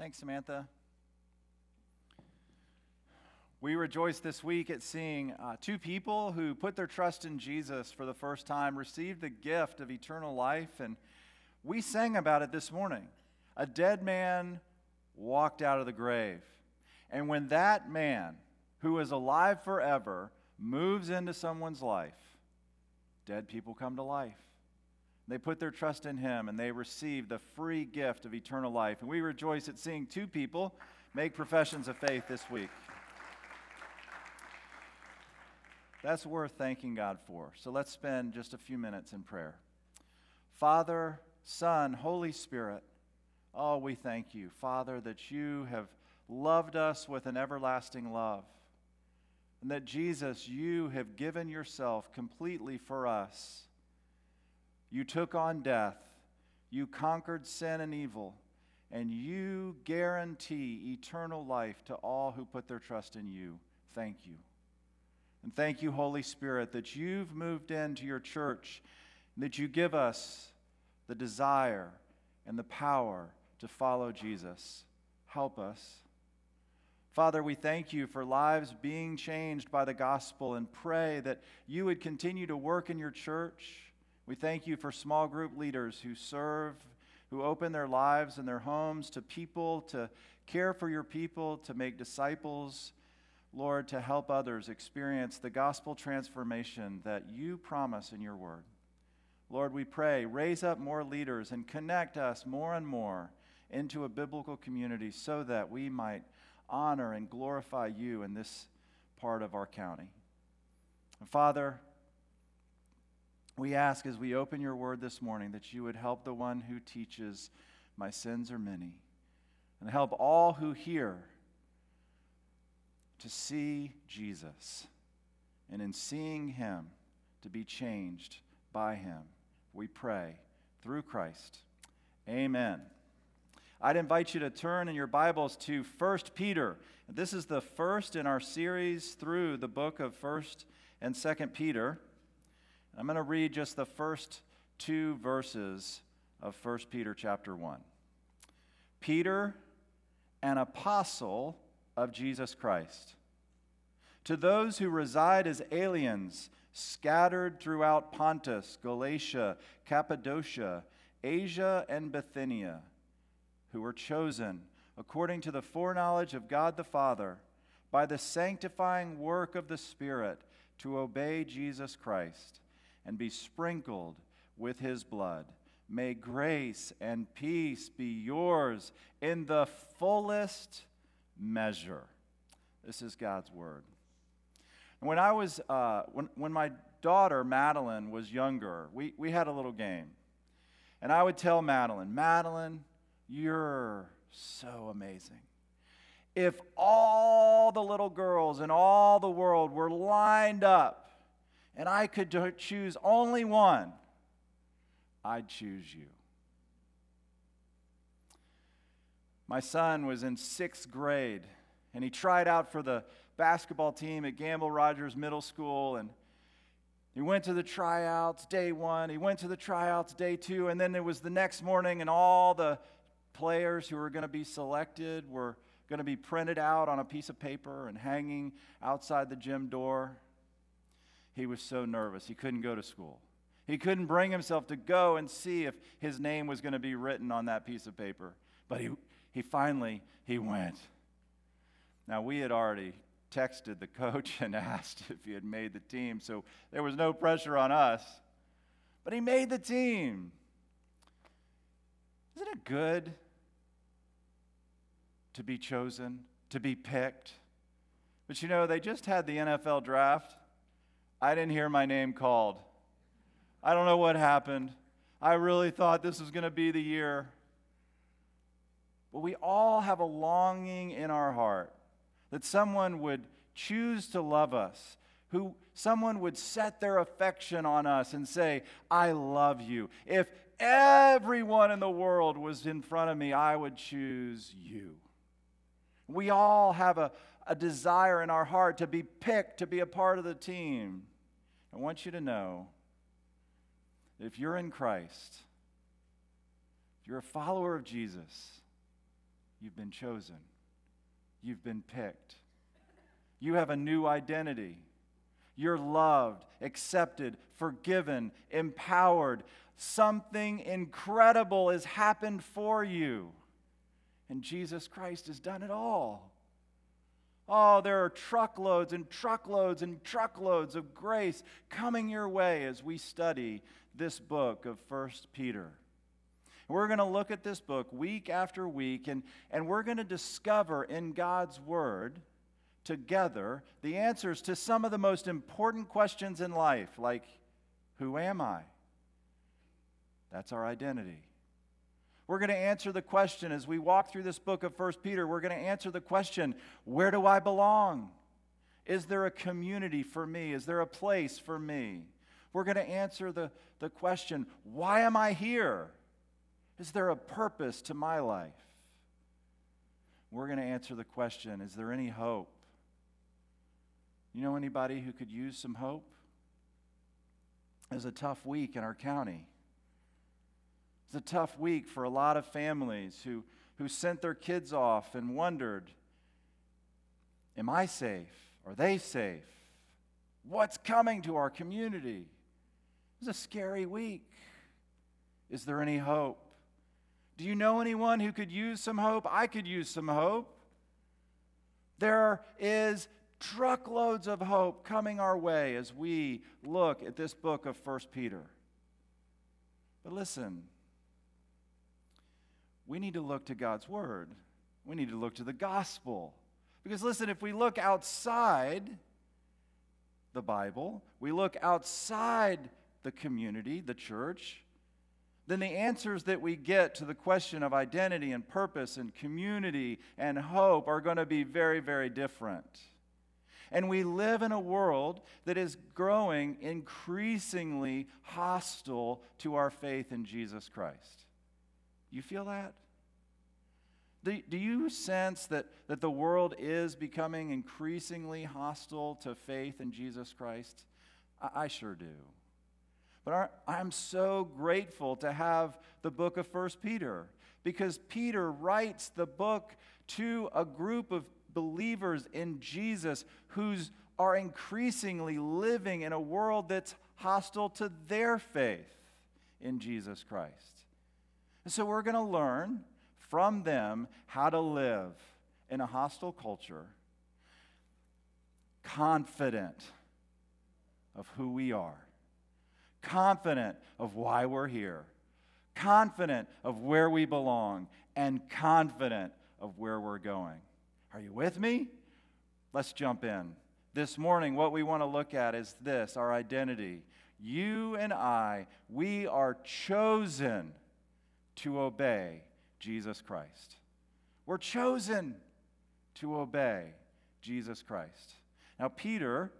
Thanks, Samantha. We rejoice this week at seeing uh, two people who put their trust in Jesus for the first time, received the gift of eternal life, and we sang about it this morning. A dead man walked out of the grave. And when that man, who is alive forever, moves into someone's life, dead people come to life. They put their trust in him and they receive the free gift of eternal life. And we rejoice at seeing two people make professions of faith this week. That's worth thanking God for. So let's spend just a few minutes in prayer. Father, Son, Holy Spirit, oh, we thank you, Father, that you have loved us with an everlasting love. And that Jesus, you have given yourself completely for us you took on death, you conquered sin and evil, and you guarantee eternal life to all who put their trust in you. Thank you. And thank you, Holy Spirit, that you've moved into your church and that you give us the desire and the power to follow Jesus. Help us. Father, we thank you for lives being changed by the gospel and pray that you would continue to work in your church we thank you for small group leaders who serve, who open their lives and their homes to people, to care for your people, to make disciples. Lord, to help others experience the gospel transformation that you promise in your word. Lord, we pray, raise up more leaders and connect us more and more into a biblical community so that we might honor and glorify you in this part of our county. And Father, we ask as we open your word this morning that you would help the one who teaches, My sins are many, and help all who hear to see Jesus, and in seeing him, to be changed by him. We pray through Christ. Amen. I'd invite you to turn in your Bibles to 1 Peter. This is the first in our series through the book of 1st and 2nd Peter. I'm going to read just the first two verses of 1 Peter chapter 1. Peter, an apostle of Jesus Christ, to those who reside as aliens scattered throughout Pontus, Galatia, Cappadocia, Asia, and Bithynia, who were chosen according to the foreknowledge of God the Father by the sanctifying work of the Spirit to obey Jesus Christ and be sprinkled with his blood. May grace and peace be yours in the fullest measure. This is God's word. When I was, uh, when, when my daughter Madeline was younger, we, we had a little game. And I would tell Madeline, Madeline, you're so amazing. If all the little girls in all the world were lined up and I could choose only one, I'd choose you. My son was in sixth grade, and he tried out for the basketball team at Gamble Rogers Middle School, and he went to the tryouts day one, he went to the tryouts day two, and then it was the next morning, and all the players who were going to be selected were going to be printed out on a piece of paper and hanging outside the gym door he was so nervous. He couldn't go to school. He couldn't bring himself to go and see if his name was going to be written on that piece of paper. But he, he finally, he went. Now, we had already texted the coach and asked if he had made the team, so there was no pressure on us. But he made the team. Isn't it good to be chosen, to be picked? But you know, they just had the NFL draft. I didn't hear my name called. I don't know what happened. I really thought this was going to be the year. But we all have a longing in our heart that someone would choose to love us, who someone would set their affection on us and say, I love you. If everyone in the world was in front of me, I would choose you. We all have a, a desire in our heart to be picked, to be a part of the team. I want you to know that if you're in Christ, if you're a follower of Jesus, You've been chosen. You've been picked. You have a new identity. You're loved, accepted, forgiven, empowered. Something incredible has happened for you. And Jesus Christ has done it all. Oh, there are truckloads and truckloads and truckloads of grace coming your way as we study this book of First Peter. We're going to look at this book week after week, and, and we're going to discover in God's Word together the answers to some of the most important questions in life, like who am I? That's our identity. We're going to answer the question as we walk through this book of 1 Peter, we're going to answer the question where do I belong? Is there a community for me? Is there a place for me? We're going to answer the, the question why am I here? Is there a purpose to my life? We're going to answer the question Is there any hope? You know anybody who could use some hope? It was a tough week in our county. It's a tough week for a lot of families who, who sent their kids off and wondered Am I safe? Are they safe? What's coming to our community? It was a scary week. Is there any hope? Do you know anyone who could use some hope? I could use some hope. There is truckloads of hope coming our way as we look at this book of 1 Peter. But listen, we need to look to God's Word. We need to look to the gospel. Because listen, if we look outside the Bible, we look outside the community, the church, then the answers that we get to the question of identity and purpose and community and hope are going to be very, very different. And we live in a world that is growing increasingly hostile to our faith in Jesus Christ. You feel that? Do, do you sense that, that the world is becoming increasingly hostile to faith in Jesus Christ? I, I sure do. But I'm so grateful to have the book of First Peter because Peter writes the book to a group of believers in Jesus who are increasingly living in a world that's hostile to their faith in Jesus Christ. And so we're going to learn from them how to live in a hostile culture, confident of who we are confident of why we're here, confident of where we belong, and confident of where we're going. Are you with me? Let's jump in. This morning, what we want to look at is this our identity. You and I, we are chosen to obey Jesus Christ. We're chosen to obey Jesus Christ. Now, Peter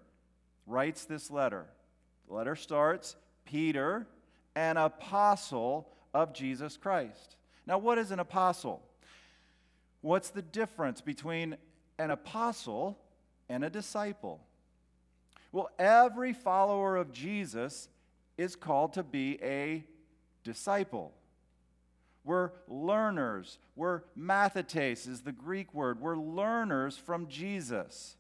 writes this letter. The letter starts Peter, an apostle of Jesus Christ. Now, what is an apostle? What's the difference between an apostle and a disciple? Well, every follower of Jesus is called to be a disciple. We're learners. We're mathetes, is the Greek word. We're learners from Jesus.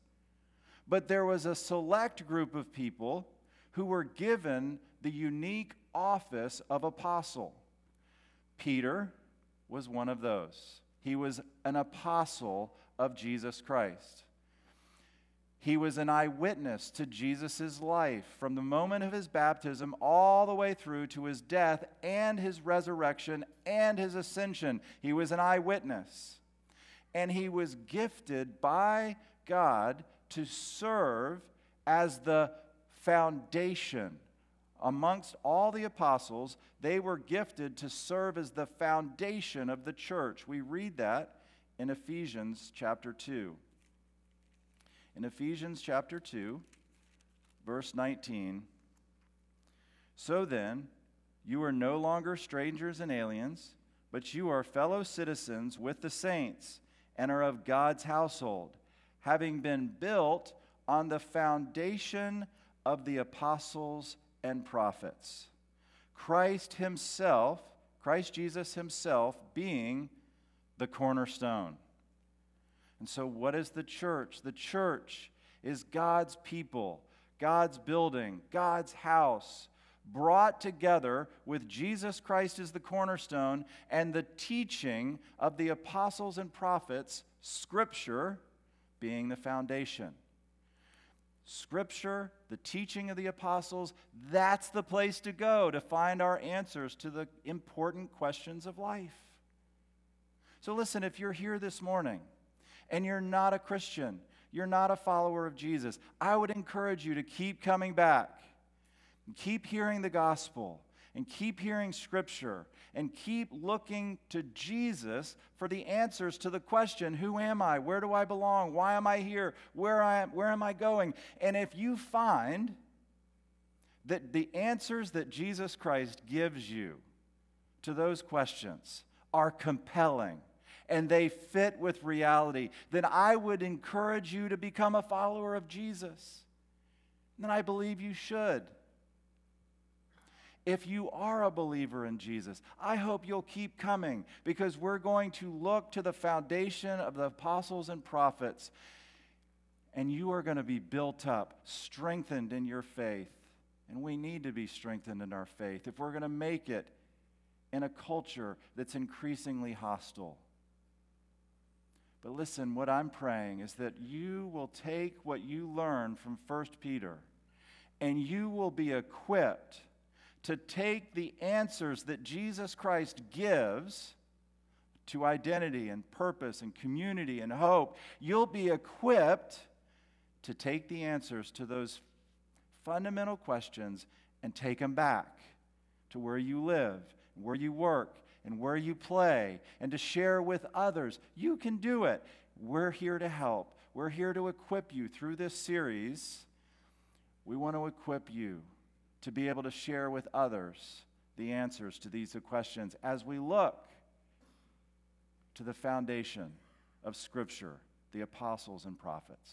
But there was a select group of people who were given the unique office of apostle. Peter was one of those. He was an apostle of Jesus Christ. He was an eyewitness to Jesus' life from the moment of his baptism all the way through to his death and his resurrection and his ascension. He was an eyewitness. And he was gifted by God to serve as the foundation. Amongst all the apostles, they were gifted to serve as the foundation of the church. We read that in Ephesians chapter 2. In Ephesians chapter 2, verse 19, so then, you are no longer strangers and aliens, but you are fellow citizens with the saints and are of God's household, having been built on the foundation of the apostles and prophets. Christ Himself, Christ Jesus Himself, being the cornerstone. And so, what is the church? The church is God's people, God's building, God's house, brought together with Jesus Christ as the cornerstone and the teaching of the apostles and prophets, Scripture being the foundation. Scripture, the teaching of the apostles, that's the place to go to find our answers to the important questions of life. So, listen, if you're here this morning and you're not a Christian, you're not a follower of Jesus, I would encourage you to keep coming back keep hearing the gospel and keep hearing scripture and keep looking to Jesus for the answers to the question who am I? Where do I belong? Why am I here? Where, I am, where am I going? And if you find that the answers that Jesus Christ gives you to those questions are compelling and they fit with reality, then I would encourage you to become a follower of Jesus. And I believe you should if you are a believer in Jesus, I hope you'll keep coming because we're going to look to the foundation of the apostles and prophets, and you are going to be built up, strengthened in your faith. And we need to be strengthened in our faith if we're going to make it in a culture that's increasingly hostile. But listen, what I'm praying is that you will take what you learn from 1 Peter and you will be equipped to take the answers that Jesus Christ gives to identity and purpose and community and hope, you'll be equipped to take the answers to those fundamental questions and take them back to where you live, where you work, and where you play, and to share with others. You can do it. We're here to help. We're here to equip you through this series. We want to equip you to be able to share with others the answers to these questions as we look to the foundation of Scripture, the apostles and prophets.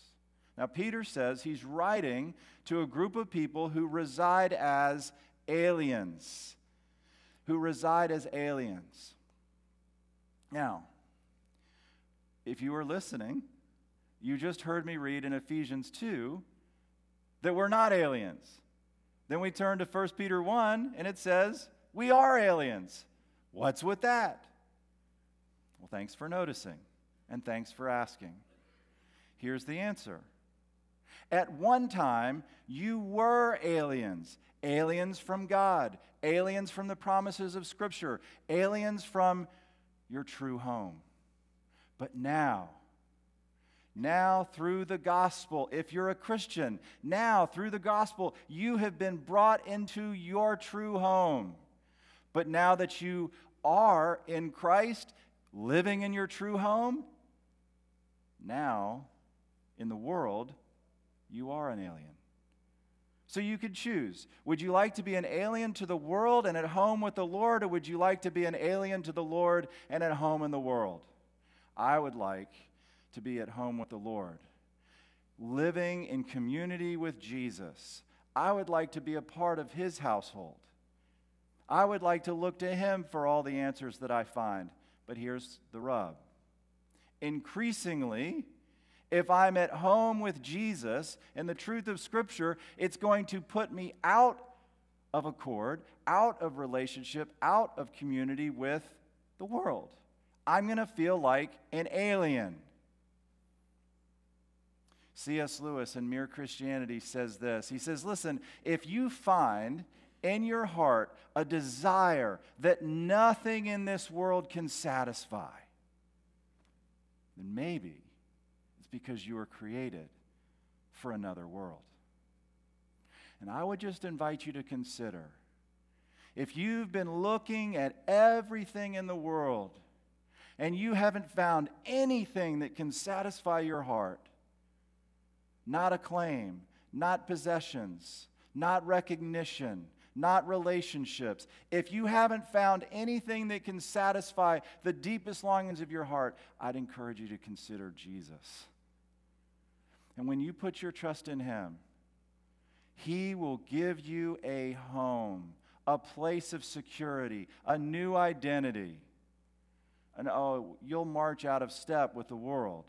Now, Peter says he's writing to a group of people who reside as aliens. Who reside as aliens. Now, if you were listening, you just heard me read in Ephesians 2 that we're not aliens. Then we turn to 1 Peter 1, and it says, We are aliens. What's with that? Well, thanks for noticing, and thanks for asking. Here's the answer. At one time, you were aliens, aliens from God, aliens from the promises of Scripture, aliens from your true home. But now, now, through the gospel, if you're a Christian, now through the gospel, you have been brought into your true home. But now that you are in Christ, living in your true home, now in the world, you are an alien. So you could choose. Would you like to be an alien to the world and at home with the Lord, or would you like to be an alien to the Lord and at home in the world? I would like to be at home with the Lord, living in community with Jesus. I would like to be a part of his household. I would like to look to him for all the answers that I find. But here's the rub increasingly, if I'm at home with Jesus and the truth of Scripture, it's going to put me out of accord, out of relationship, out of community with the world. I'm going to feel like an alien. C.S. Lewis in Mere Christianity says this. He says, Listen, if you find in your heart a desire that nothing in this world can satisfy, then maybe it's because you were created for another world. And I would just invite you to consider if you've been looking at everything in the world and you haven't found anything that can satisfy your heart, not acclaim, not possessions, not recognition, not relationships. If you haven't found anything that can satisfy the deepest longings of your heart, I'd encourage you to consider Jesus. And when you put your trust in Him, He will give you a home, a place of security, a new identity, and oh, you'll march out of step with the world,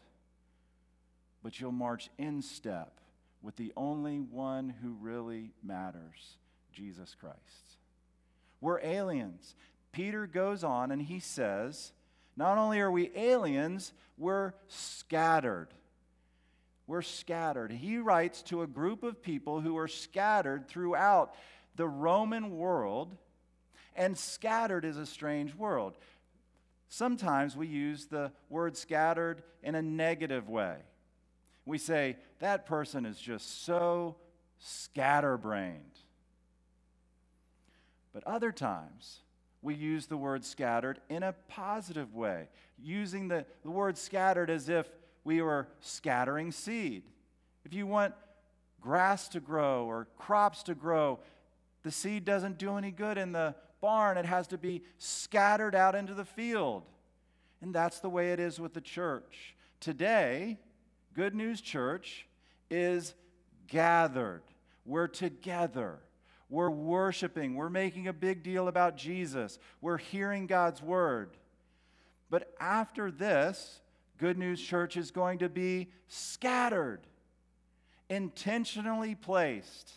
but you'll march in step with the only one who really matters Jesus Christ. We're aliens. Peter goes on and he says, not only are we aliens, we're scattered. We're scattered. He writes to a group of people who are scattered throughout the Roman world, and scattered is a strange world. Sometimes we use the word scattered in a negative way. We say, that person is just so scatterbrained. But other times, we use the word scattered in a positive way, using the, the word scattered as if we were scattering seed. If you want grass to grow or crops to grow, the seed doesn't do any good in the barn. It has to be scattered out into the field. And that's the way it is with the church. Today, Good News Church is gathered. We're together. We're worshiping. We're making a big deal about Jesus. We're hearing God's word. But after this, Good News Church is going to be scattered, intentionally placed.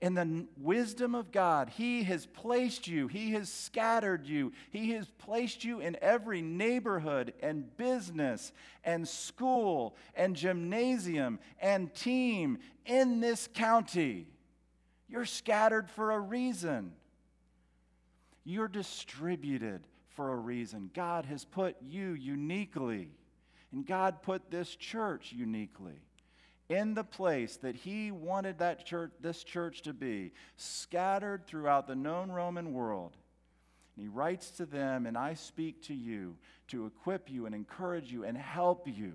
In the wisdom of God, He has placed you, He has scattered you, He has placed you in every neighborhood and business and school and gymnasium and team in this county. You're scattered for a reason. You're distributed for a reason. God has put you uniquely, and God put this church uniquely in the place that he wanted that church, this church to be, scattered throughout the known Roman world. And he writes to them, and I speak to you to equip you and encourage you and help you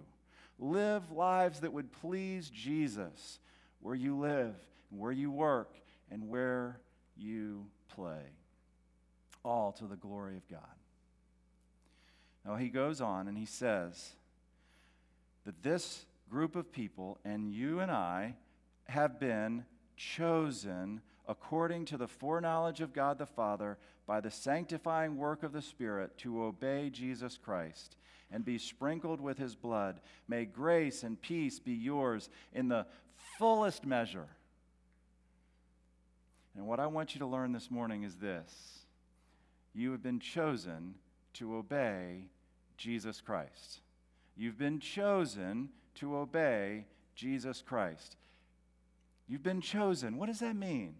live lives that would please Jesus where you live, where you work, and where you play, all to the glory of God. Now, he goes on and he says that this group of people and you and I have been chosen according to the foreknowledge of God the Father by the sanctifying work of the Spirit to obey Jesus Christ and be sprinkled with his blood. May grace and peace be yours in the fullest measure. And what I want you to learn this morning is this you have been chosen to obey Jesus Christ. You've been chosen to obey Jesus Christ. You've been chosen. What does that mean?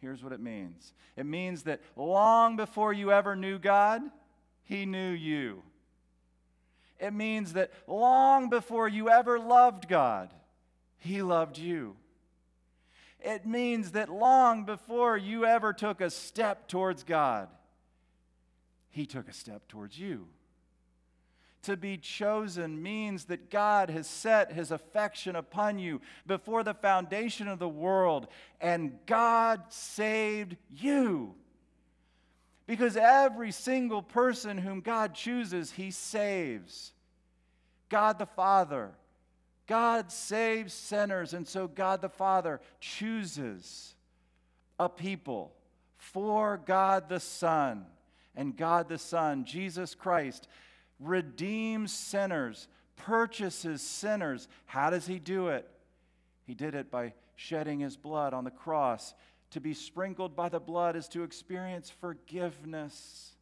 Here's what it means it means that long before you ever knew God, He knew you. It means that long before you ever loved God, He loved you. It means that long before you ever took a step towards God, He took a step towards you. To be chosen means that God has set His affection upon you before the foundation of the world, and God saved you. Because every single person whom God chooses, He saves. God the Father God saves sinners, and so God the Father chooses a people for God the Son. And God the Son, Jesus Christ, redeems sinners, purchases sinners. How does He do it? He did it by shedding His blood on the cross. To be sprinkled by the blood is to experience forgiveness.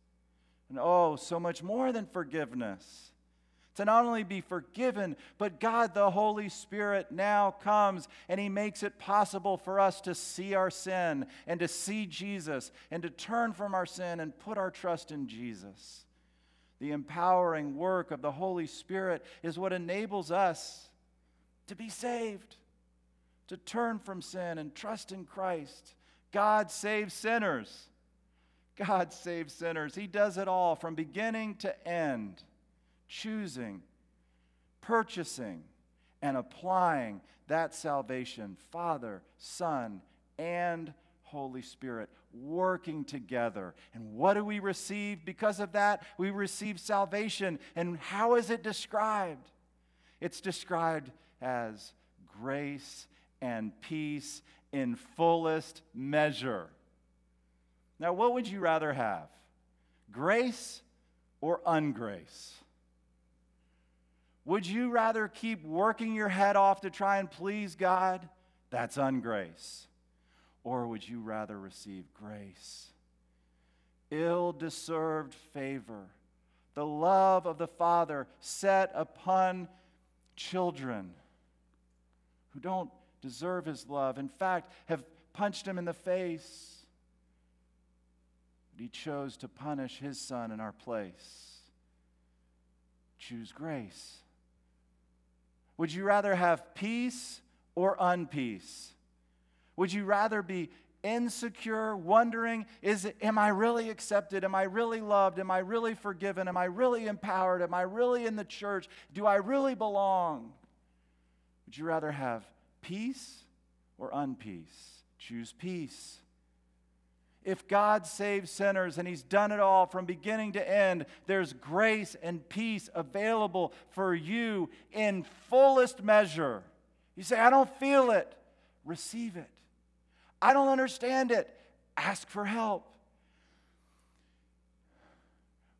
And oh, so much more than forgiveness to not only be forgiven, but God the Holy Spirit now comes and He makes it possible for us to see our sin and to see Jesus and to turn from our sin and put our trust in Jesus. The empowering work of the Holy Spirit is what enables us to be saved, to turn from sin and trust in Christ. God saves sinners. God saves sinners. He does it all from beginning to end choosing, purchasing, and applying that salvation, Father, Son, and Holy Spirit working together. And what do we receive because of that? We receive salvation. And how is it described? It's described as grace and peace in fullest measure. Now, what would you rather have? Grace or ungrace? Would you rather keep working your head off to try and please God? That's ungrace. Or would you rather receive grace? Ill deserved favor, the love of the Father set upon children who don't deserve his love, in fact, have punched him in the face. But he chose to punish his son in our place. Choose grace. Would you rather have peace or unpeace? Would you rather be insecure, wondering, is it, am I really accepted? Am I really loved? Am I really forgiven? Am I really empowered? Am I really in the church? Do I really belong? Would you rather have peace or unpeace? Choose peace. If God saves sinners and He's done it all from beginning to end, there's grace and peace available for you in fullest measure. You say, I don't feel it. Receive it. I don't understand it. Ask for help.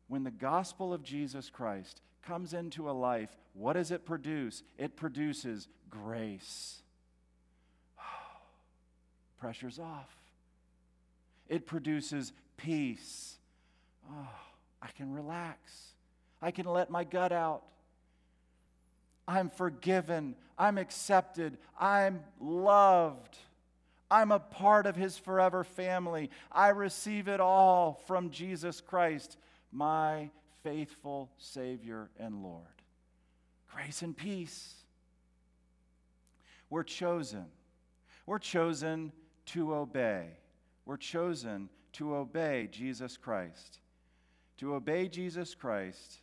When the gospel of Jesus Christ comes into a life, what does it produce? It produces grace. Pressure's off. It produces peace. Oh, I can relax. I can let my gut out. I'm forgiven. I'm accepted. I'm loved. I'm a part of his forever family. I receive it all from Jesus Christ, my faithful Savior and Lord. Grace and peace. We're chosen. We're chosen to obey. We're chosen to obey Jesus Christ. To obey Jesus Christ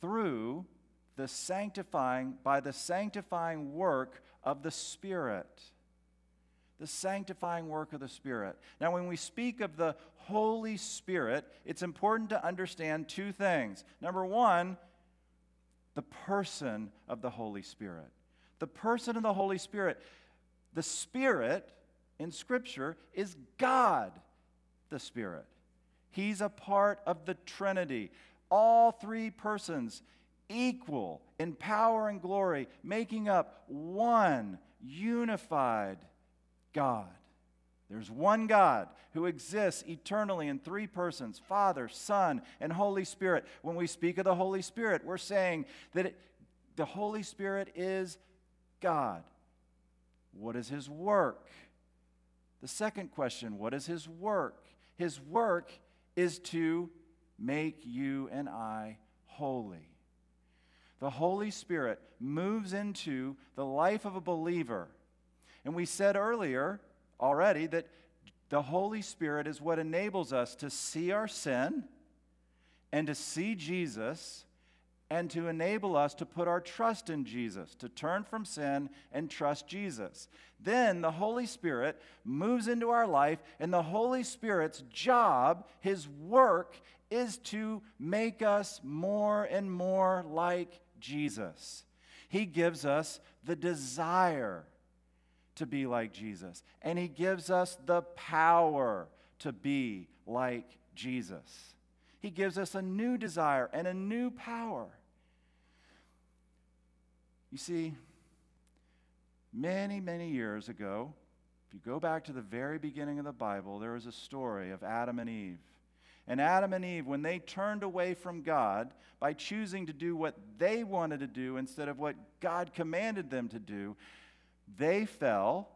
through the sanctifying, by the sanctifying work of the Spirit the sanctifying work of the Spirit. Now, when we speak of the Holy Spirit, it's important to understand two things. Number one, the person of the Holy Spirit. The person of the Holy Spirit. The Spirit in Scripture is God, the Spirit. He's a part of the Trinity. All three persons equal in power and glory, making up one unified God. There's one God who exists eternally in three persons Father, Son, and Holy Spirit. When we speak of the Holy Spirit, we're saying that it, the Holy Spirit is God. What is his work? The second question what is his work? His work is to make you and I holy. The Holy Spirit moves into the life of a believer and we said earlier already that the Holy Spirit is what enables us to see our sin and to see Jesus and to enable us to put our trust in Jesus, to turn from sin and trust Jesus. Then the Holy Spirit moves into our life, and the Holy Spirit's job, his work, is to make us more and more like Jesus. He gives us the desire to be like Jesus. And He gives us the power to be like Jesus. He gives us a new desire and a new power. You see, many, many years ago, if you go back to the very beginning of the Bible, there is a story of Adam and Eve. And Adam and Eve, when they turned away from God by choosing to do what they wanted to do instead of what God commanded them to do, they fell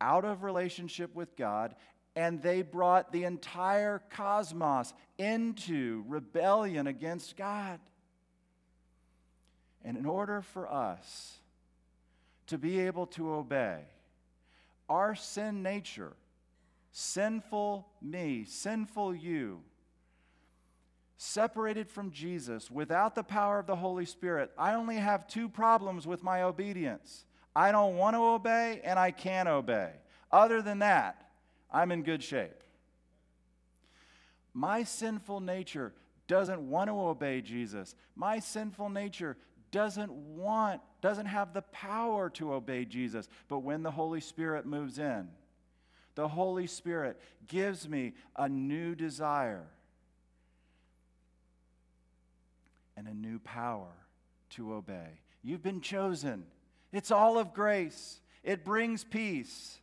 out of relationship with God and they brought the entire cosmos into rebellion against God. And in order for us to be able to obey, our sin nature, sinful me, sinful you, separated from Jesus without the power of the Holy Spirit, I only have two problems with my obedience. I don't want to obey and I can't obey. Other than that, I'm in good shape. My sinful nature doesn't want to obey Jesus. My sinful nature doesn't want, doesn't have the power to obey Jesus. But when the Holy Spirit moves in, the Holy Spirit gives me a new desire. and a new power to obey. You've been chosen. It's all of grace, it brings peace.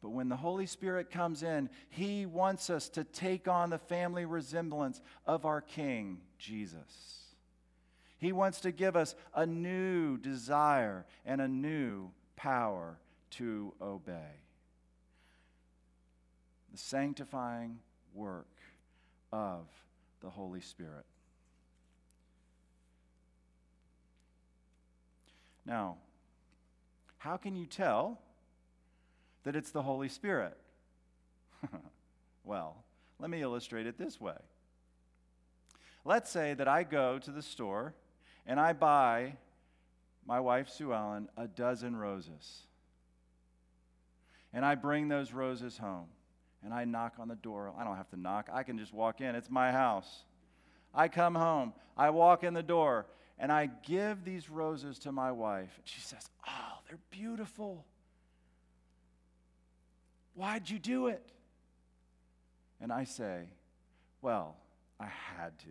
But when the Holy Spirit comes in, He wants us to take on the family resemblance of our King, Jesus. He wants to give us a new desire and a new power to obey. The sanctifying work of the Holy Spirit. Now, how can you tell that it's the Holy Spirit? well, let me illustrate it this way. Let's say that I go to the store and I buy my wife, Sue Ellen, a dozen roses. And I bring those roses home and I knock on the door. I don't have to knock, I can just walk in. It's my house. I come home, I walk in the door, and I give these roses to my wife. And she says, Oh, they're beautiful. Why'd you do it? And I say, Well, I had to.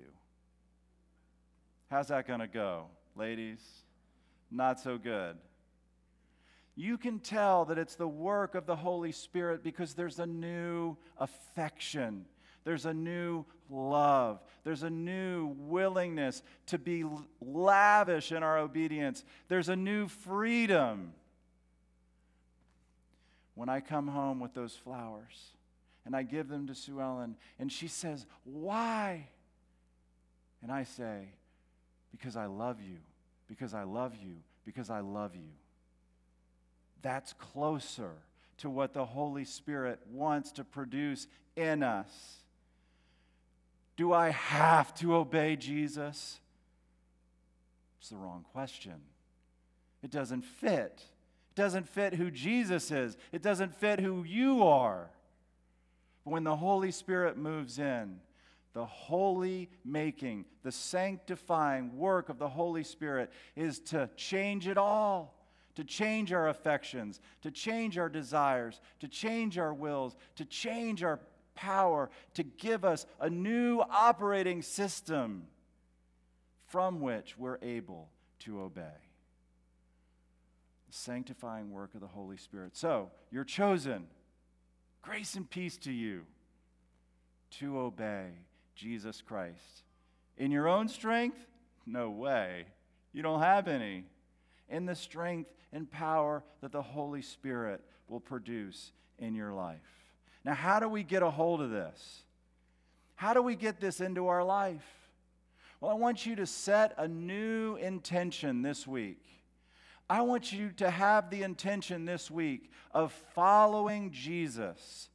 How's that going to go, ladies? Not so good. You can tell that it's the work of the Holy Spirit because there's a new affection there's a new love. There's a new willingness to be lavish in our obedience. There's a new freedom. When I come home with those flowers and I give them to Sue Ellen, and she says, Why? And I say, Because I love you, because I love you, because I love you. That's closer to what the Holy Spirit wants to produce in us. Do I have to obey Jesus? It's the wrong question. It doesn't fit. It doesn't fit who Jesus is, it doesn't fit who you are. But when the Holy Spirit moves in, the holy making, the sanctifying work of the Holy Spirit is to change it all to change our affections, to change our desires, to change our wills, to change our power to give us a new operating system from which we're able to obey. The sanctifying work of the Holy Spirit. So, you're chosen. Grace and peace to you to obey Jesus Christ. In your own strength? No way. You don't have any. In the strength and power that the Holy Spirit will produce in your life. Now, how do we get a hold of this? How do we get this into our life? Well, I want you to set a new intention this week. I want you to have the intention this week of following Jesus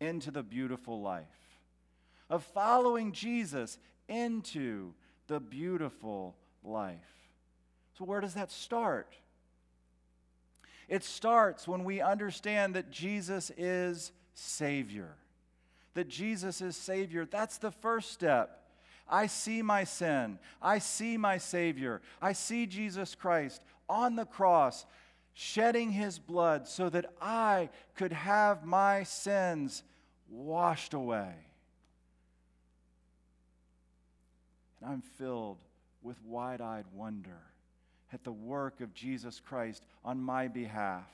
into the beautiful life, of following Jesus into the beautiful life. So, where does that start? It starts when we understand that Jesus is Savior. That Jesus is Savior, that's the first step. I see my sin. I see my Savior. I see Jesus Christ on the cross, shedding his blood so that I could have my sins washed away. And I'm filled with wide eyed wonder at the work of Jesus Christ on my behalf.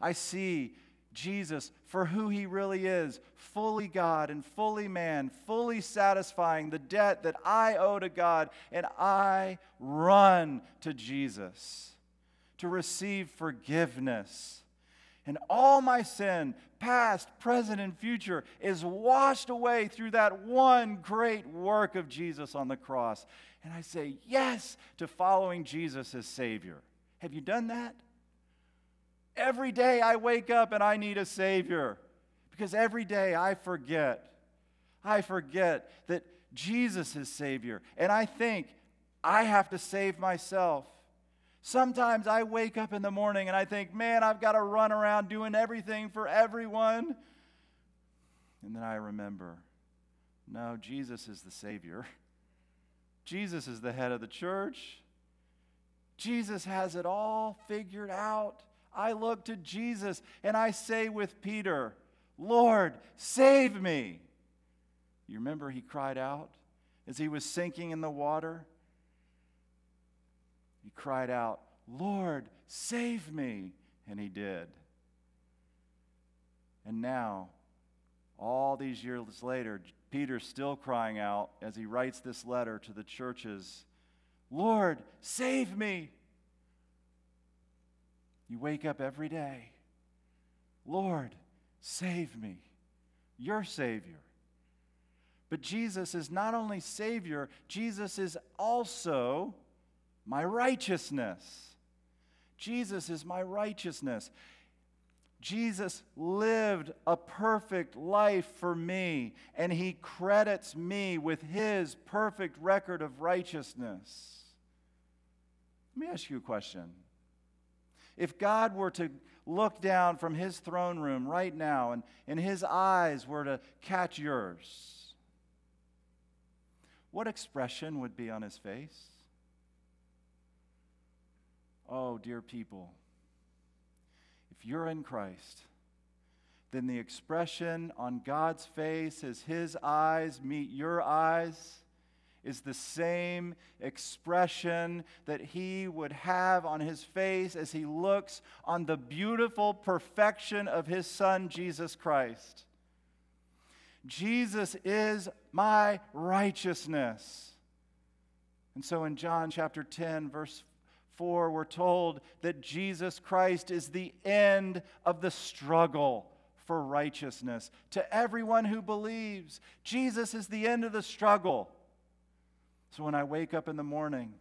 I see Jesus for who he really is fully God and fully man, fully satisfying the debt that I owe to God, and I run to Jesus to receive forgiveness. And all my sin, past, present, and future, is washed away through that one great work of Jesus on the cross. And I say yes to following Jesus as Savior. Have you done that? Every day I wake up and I need a Savior because every day I forget. I forget that Jesus is Savior. And I think I have to save myself. Sometimes I wake up in the morning and I think, man, I've got to run around doing everything for everyone. And then I remember, no, Jesus is the Savior. Jesus is the head of the church. Jesus has it all figured out. I look to Jesus and I say with Peter, Lord, save me. You remember he cried out? as he was sinking in the water? He cried out, Lord, save me. And he did. And now, all these years later, Peter's still crying out as he writes this letter to the churches Lord, save me. You wake up every day. Lord, save me. Your Savior. But Jesus is not only Savior, Jesus is also my righteousness. Jesus is my righteousness. Jesus lived a perfect life for me, and he credits me with his perfect record of righteousness. Let me ask you a question. If God were to look down from his throne room right now and, and his eyes were to catch yours, what expression would be on his face? Oh, dear people, if you're in Christ, then the expression on God's face as his eyes meet your eyes is the same expression that he would have on his face as he looks on the beautiful perfection of his son, Jesus Christ. Jesus is my righteousness. And so in John chapter 10, verse 4, we're told that Jesus Christ is the end of the struggle for righteousness. To everyone who believes, Jesus is the end of the struggle. So when I wake up in the morning,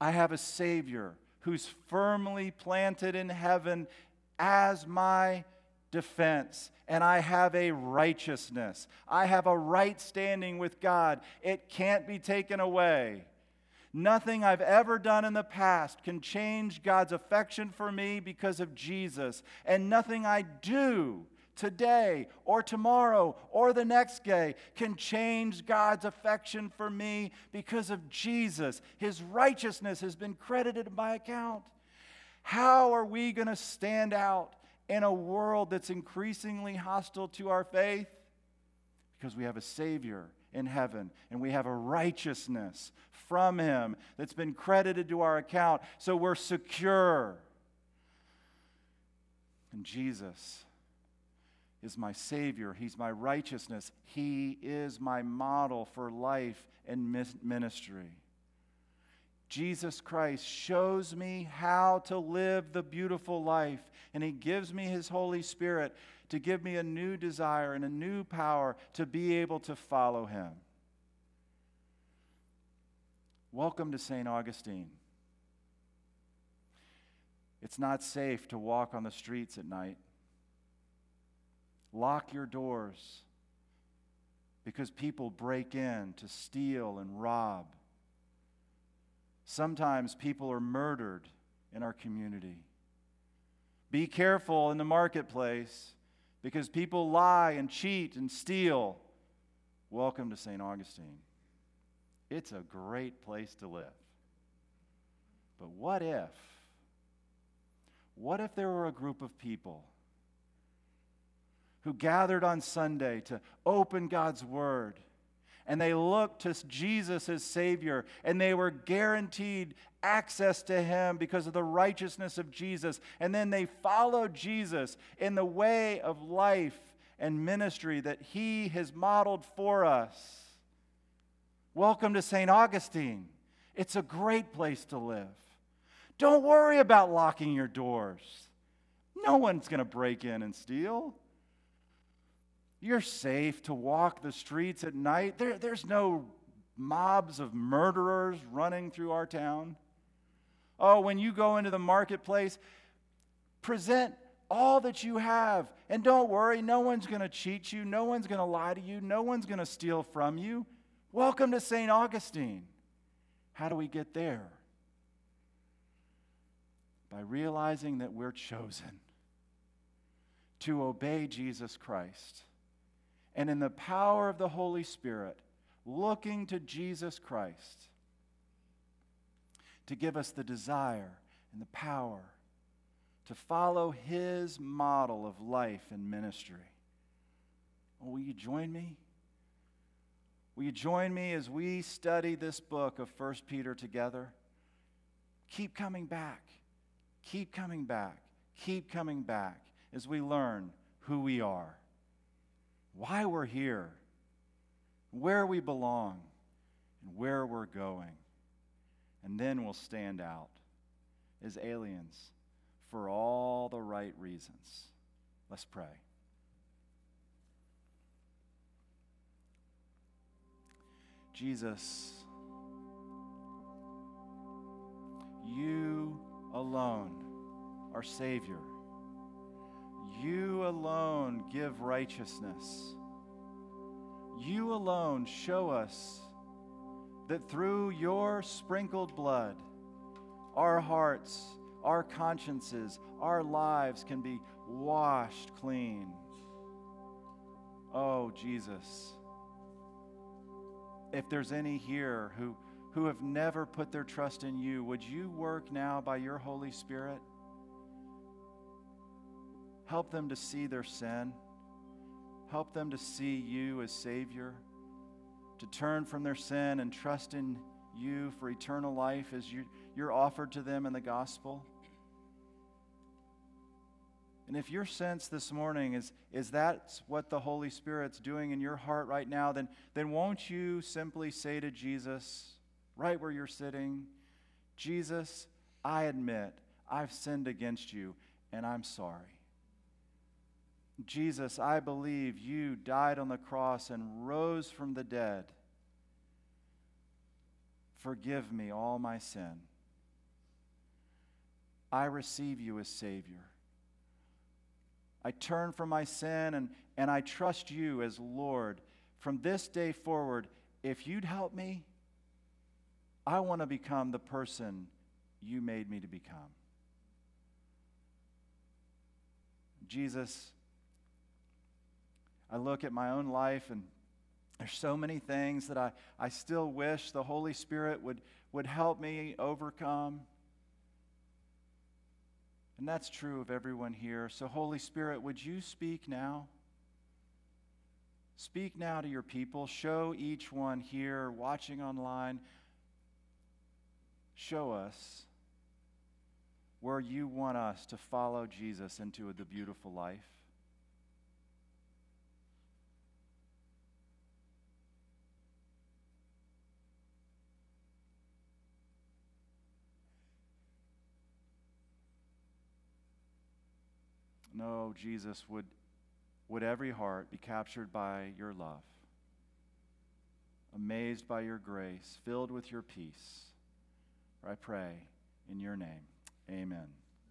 I have a Savior who's firmly planted in heaven as my defense, and I have a righteousness. I have a right standing with God. It can't be taken away. Nothing I've ever done in the past can change God's affection for me because of Jesus. And nothing I do today or tomorrow or the next day can change God's affection for me because of Jesus. His righteousness has been credited to my account. How are we going to stand out in a world that's increasingly hostile to our faith? Because we have a Savior in heaven and we have a righteousness from Him that's been credited to our account. So we're secure. And Jesus is my Savior. He's my righteousness. He is my model for life and ministry. Jesus Christ shows me how to live the beautiful life, and He gives me His Holy Spirit to give me a new desire and a new power to be able to follow Him. Welcome to St. Augustine. It's not safe to walk on the streets at night. Lock your doors because people break in to steal and rob. Sometimes people are murdered in our community. Be careful in the marketplace because people lie and cheat and steal. Welcome to St. Augustine. It's a great place to live. But what if? What if there were a group of people who gathered on Sunday to open God's Word. And they looked to Jesus as Savior, and they were guaranteed access to Him because of the righteousness of Jesus. And then they followed Jesus in the way of life and ministry that He has modeled for us. Welcome to St. Augustine. It's a great place to live. Don't worry about locking your doors. No one's going to break in and steal. You're safe to walk the streets at night. There, there's no mobs of murderers running through our town. Oh, when you go into the marketplace, present all that you have. And don't worry, no one's going to cheat you, no one's going to lie to you, no one's going to steal from you. Welcome to St. Augustine. How do we get there? By realizing that we're chosen to obey Jesus Christ and in the power of the Holy Spirit, looking to Jesus Christ to give us the desire and the power to follow his model of life and ministry. Will you join me? Will you join me as we study this book of 1 Peter together? Keep coming back. Keep coming back. Keep coming back as we learn who we are, why we're here, where we belong, and where we're going. And then we'll stand out as aliens for all the right reasons. Let's pray. Jesus, you alone are Savior. You alone give righteousness. You alone show us that through your sprinkled blood, our hearts, our consciences, our lives can be washed clean. Oh, Jesus if there's any here who, who have never put their trust in you, would you work now by your Holy Spirit? Help them to see their sin. Help them to see you as Savior, to turn from their sin and trust in you for eternal life as you, you're offered to them in the gospel. And if your sense this morning is, is that's what the Holy Spirit's doing in your heart right now, then, then won't you simply say to Jesus, right where you're sitting, Jesus, I admit I've sinned against you and I'm sorry. Jesus, I believe you died on the cross and rose from the dead. Forgive me all my sin. I receive you as Savior. I turn from my sin and, and I trust you as Lord. From this day forward, if you'd help me, I want to become the person you made me to become. Jesus, I look at my own life and there's so many things that I, I still wish the Holy Spirit would, would help me overcome. And that's true of everyone here. So, Holy Spirit, would you speak now? Speak now to your people. Show each one here watching online. Show us where you want us to follow Jesus into the beautiful life. No, Jesus, would, would every heart be captured by your love, amazed by your grace, filled with your peace. I pray in your name. Amen.